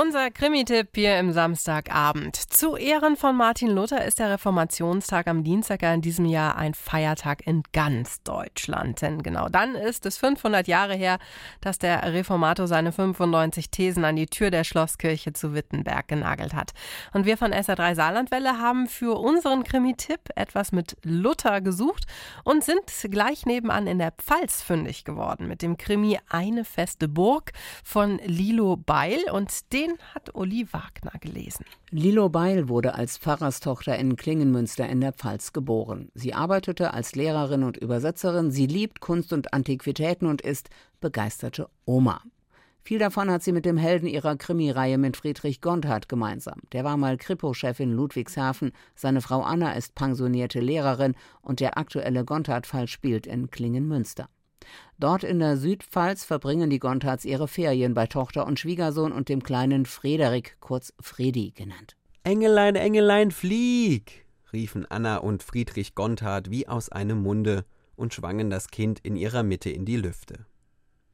Unser Krimi-Tipp hier im Samstagabend. Zu Ehren von Martin Luther ist der Reformationstag am Dienstag in diesem Jahr ein Feiertag in ganz Deutschland. Denn genau dann ist es 500 Jahre her, dass der Reformator seine 95 Thesen an die Tür der Schlosskirche zu Wittenberg genagelt hat. Und wir von SR3 Saarlandwelle haben für unseren Krimi-Tipp etwas mit Luther gesucht und sind gleich nebenan in der Pfalz fündig geworden mit dem Krimi Eine feste Burg von Lilo Beil und den hat Uli Wagner gelesen. Lilo Beil wurde als Pfarrerstochter in Klingenmünster in der Pfalz geboren. Sie arbeitete als Lehrerin und Übersetzerin, sie liebt Kunst und Antiquitäten und ist begeisterte Oma. Viel davon hat sie mit dem Helden ihrer Krimireihe mit Friedrich Gondhardt gemeinsam. Der war mal Kripo-Chef in Ludwigshafen, seine Frau Anna ist pensionierte Lehrerin und der aktuelle Gondhardt-Fall spielt in Klingenmünster. Dort in der Südpfalz verbringen die Gonthards ihre Ferien bei Tochter und Schwiegersohn und dem kleinen Frederik, kurz Fredi genannt. Engelein, Engelein, flieg! riefen Anna und Friedrich Gonthardt wie aus einem Munde und schwangen das Kind in ihrer Mitte in die Lüfte.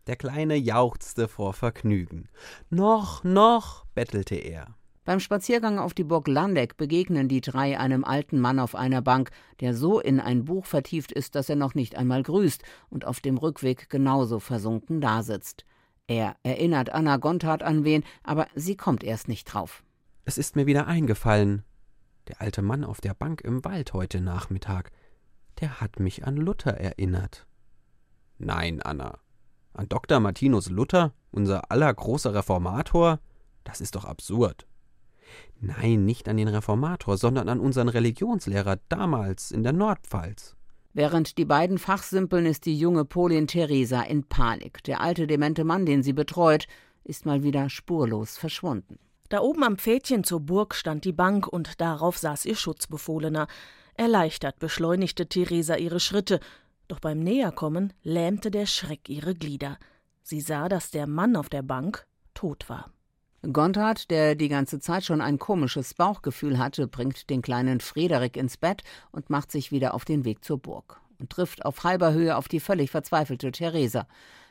Der Kleine jauchzte vor Vergnügen. Noch, noch, bettelte er. Beim Spaziergang auf die Burg Landeck begegnen die drei einem alten Mann auf einer Bank, der so in ein Buch vertieft ist, dass er noch nicht einmal grüßt und auf dem Rückweg genauso versunken dasitzt. Er erinnert Anna Gonthardt an wen, aber sie kommt erst nicht drauf. Es ist mir wieder eingefallen. Der alte Mann auf der Bank im Wald heute Nachmittag, der hat mich an Luther erinnert. Nein, Anna. An Dr. Martinus Luther, unser aller großer Reformator? Das ist doch absurd. Nein, nicht an den Reformator, sondern an unseren Religionslehrer damals in der Nordpfalz. Während die beiden fachsimpeln, ist die junge Polin Theresa in Panik. Der alte demente Mann, den sie betreut, ist mal wieder spurlos verschwunden. Da oben am Pfädchen zur Burg stand die Bank und darauf saß ihr Schutzbefohlener. Erleichtert beschleunigte Theresa ihre Schritte, doch beim Näherkommen lähmte der Schreck ihre Glieder. Sie sah, dass der Mann auf der Bank tot war. Gontard, der die ganze Zeit schon ein komisches Bauchgefühl hatte, bringt den kleinen Frederik ins Bett und macht sich wieder auf den Weg zur Burg und trifft auf halber Höhe auf die völlig verzweifelte Theresa.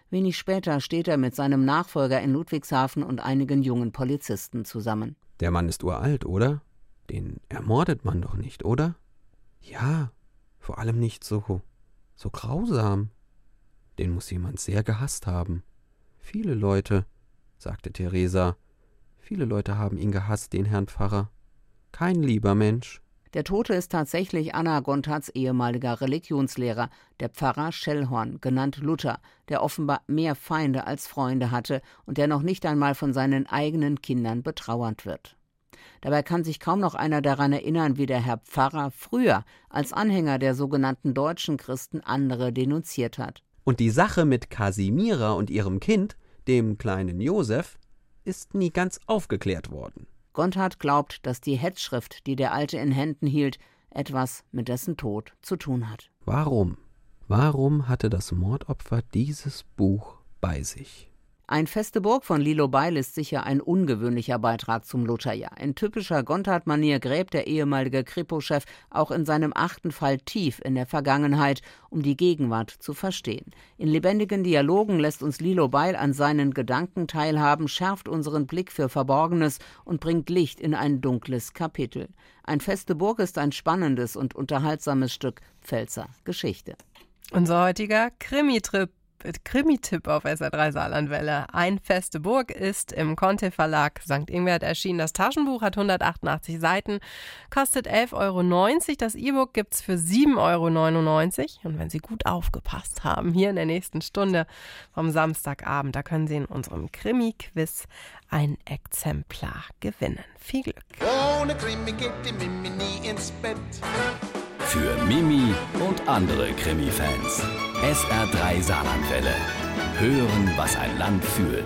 Wenig später steht er mit seinem Nachfolger in Ludwigshafen und einigen jungen Polizisten zusammen. Der Mann ist uralt, oder? Den ermordet man doch nicht, oder? Ja, vor allem nicht so, so grausam. Den muss jemand sehr gehasst haben. Viele Leute, sagte Theresa Viele Leute haben ihn gehasst, den Herrn Pfarrer. Kein lieber Mensch. Der Tote ist tatsächlich Anna Gonthards ehemaliger Religionslehrer, der Pfarrer Schellhorn, genannt Luther, der offenbar mehr Feinde als Freunde hatte und der noch nicht einmal von seinen eigenen Kindern betrauert wird. Dabei kann sich kaum noch einer daran erinnern, wie der Herr Pfarrer früher als Anhänger der sogenannten deutschen Christen andere denunziert hat. Und die Sache mit Kasimira und ihrem Kind, dem kleinen Josef, ist nie ganz aufgeklärt worden. Gonthardt glaubt, dass die Hetzschrift, die der Alte in Händen hielt, etwas mit dessen Tod zu tun hat. Warum? Warum hatte das Mordopfer dieses Buch bei sich? Ein feste Burg von Lilo Beil ist sicher ein ungewöhnlicher Beitrag zum Lutherjahr. In typischer Gontard-Manier gräbt der ehemalige Kripo-Chef auch in seinem achten Fall tief in der Vergangenheit, um die Gegenwart zu verstehen. In lebendigen Dialogen lässt uns Lilo Beil an seinen Gedanken teilhaben, schärft unseren Blick für Verborgenes und bringt Licht in ein dunkles Kapitel. Ein feste Burg ist ein spannendes und unterhaltsames Stück Pfälzer Geschichte. Unser heutiger Krimi-Trip Krimi-Tipp auf SR3 Saarlandwelle. Ein feste Burg ist im Conte Verlag St. Ingbert erschienen. Das Taschenbuch hat 188 Seiten, kostet 11,90 Euro. Das E-Book gibt es für 7,99 Euro. Und wenn Sie gut aufgepasst haben, hier in der nächsten Stunde vom Samstagabend, da können Sie in unserem Krimi-Quiz ein Exemplar gewinnen. Viel Glück. Ohne Krimi geht die Mimi nie ins Bett. Für Mimi und andere Krimi-Fans. SR3 Saarlandwelle. Hören, was ein Land fühlt.